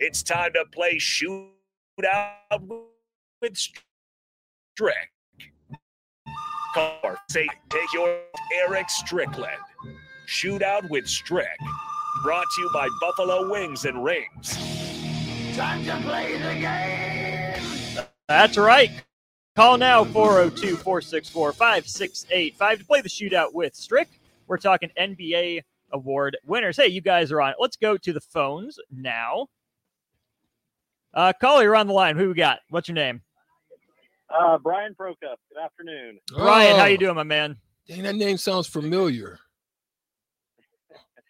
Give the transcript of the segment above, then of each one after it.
It's time to play shootout with Strick. Call or say, take your Eric Strickland. Shootout with Strick. Brought to you by Buffalo Wings and Rings. Time to play the game. That's right. Call now 402 464 5685 to play the shootout with Strick. We're talking NBA award winners. Hey, you guys are on. Let's go to the phones now. Uh, caller, you're on the line. Who we got? What's your name? Uh, Brian Prokop. Good afternoon. Brian, how Oh, you doing, my man? Dang, that name sounds familiar.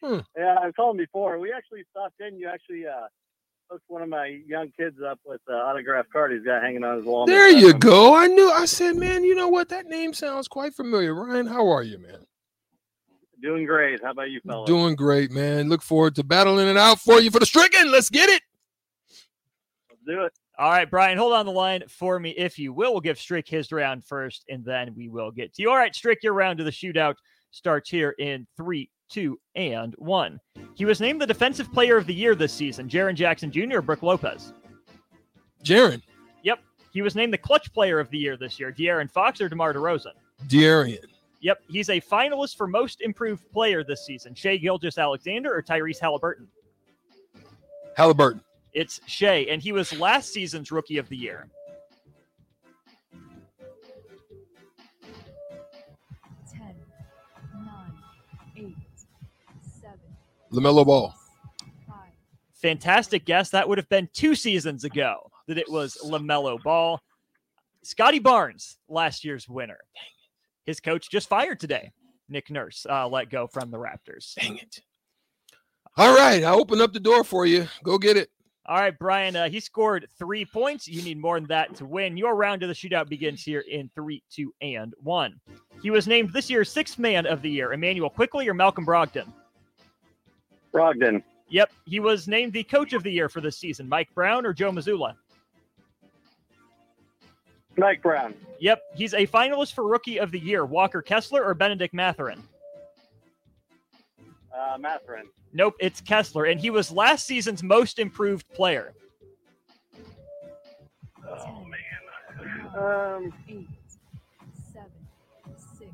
Yeah, I've called him before. We actually stopped in. You actually uh, hooked one of my young kids up with the autographed card he's got hanging on his wall. There you bathroom. go. I knew. I said, man, you know what? That name sounds quite familiar. Ryan, how are you, man? Doing great. How about you, fellas? Doing great, man. Look forward to battling it out for you for the stricken. Let's get it. Let's do it. All right, Brian, hold on the line for me if you will. We'll give Strick his round first, and then we will get to you. All right, Strick, your round of the shootout starts here in three, two, and one. He was named the Defensive Player of the Year this season. Jaren Jackson Jr. or Brooke Lopez? Jaren, Yep. He was named the Clutch Player of the Year this year. De'Aaron Fox or DeMar DeRozan? De'Aaron, Yep. He's a finalist for Most Improved Player this season. Shai Gilgeous-Alexander or Tyrese Haliburton? Haliburton, It's Shai, and he was last season's Rookie of the Year. 10, 9, 8, 7, LaMelo Ball, 5, Fantastic guess. That would have been two seasons ago that it was LaMelo Ball. Scottie Barnes, last year's winner. His coach just fired today. Nick Nurse uh, let go from the Raptors. dang it. All right, I open up the door for you. Go get it. All right, Brian, uh, he scored three points. You need more than that to win. Your round of the shootout begins here in three, two, and one. He was named this year's sixth man of the year. Immanuel Quickley or Malcolm Brogdon? Brogdon. Yep, he was named the coach of the year for this season. Mike Brown or Joe Mazzulla? Mike Brown. Yep, he's a finalist for Rookie of the Year. Walker Kessler or Bennedict Mathurin? Uh, Mathurin. Nope, it's Kessler, and he was last season's most improved player. Oh man. Um, 8, 7, 6,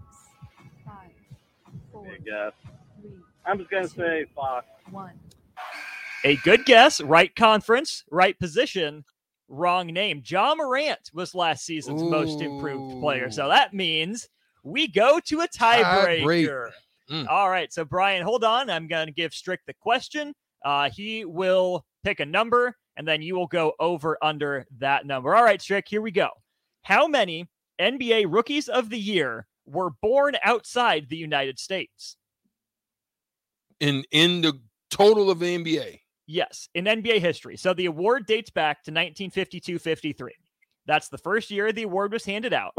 5, 4, big guess. 3, I'm just gonna say Fox. 1. A good guess, right conference, right position, wrong name. Ja Morant was last season's most improved player. So that means we go to a tiebreaker. Tiebreaker. Mm. All right. So, Brian, hold on. I'm going to give Strick the question. Uh, he will pick a number, and then you will go over under that number. All right, Strick, here we go. How many NBA rookies of the year were born outside the United States? In in the total of the NBA. Yes, in NBA history. So the award dates back to 1952 53. That's the first year the award was handed out.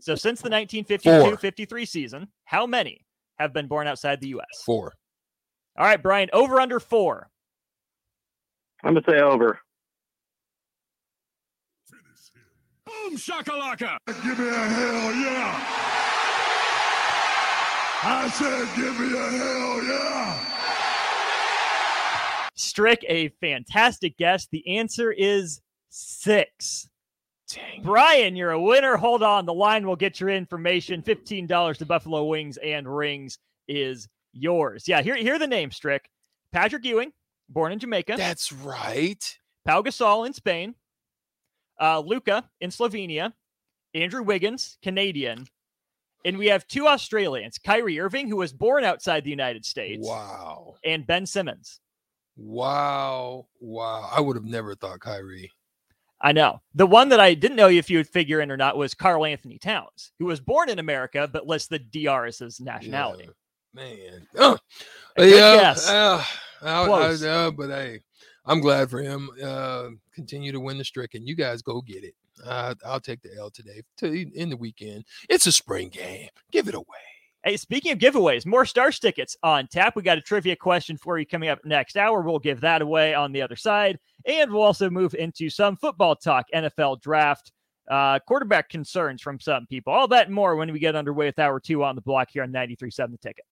So since the 1952-53 season, how many have been born outside the U.S.? Four. All right, Brian, over under four. I'm gonna say over. Boom shakalaka. Give me a hell yeah. I said, give me a hell yeah. Strick, a fantastic guess. The answer is six. Dang. Brian, you're a winner. Hold on. The line will get your information. $15 to Buffalo Wings and Rings is yours. Yeah, here, here are the names, Strick. Patrick Ewing, born in Jamaica. That's right. Pau Gasol in Spain. Uh, Luka in Slovenia. Andrew Wiggins, Canadian. And we have two Australians, Kyrie Irving, who was born outside the United States, Wow. and Ben Simmons. Wow. Wow. I would have never thought Kyrie. I know. The one that I didn't know if you would figure in or not was Karl-Anthony Towns, who was born in America but lists the DR as his nationality. Yeah, man. Good yeah. uh, I- uh, but hey, I'm glad for him. Uh, continue to win the stricken. You guys go get it. Uh, I'll take the L today to in the weekend. It's a spring game. Give it away. Hey, speaking of giveaways, more Stars tickets on tap. We got a trivia question for you coming up next hour. We'll give that away on the other side. And we'll also move into some football talk, NFL draft, uh, quarterback concerns from some people. All that and more when we get underway with hour two on the block here on 93.7 The Ticket.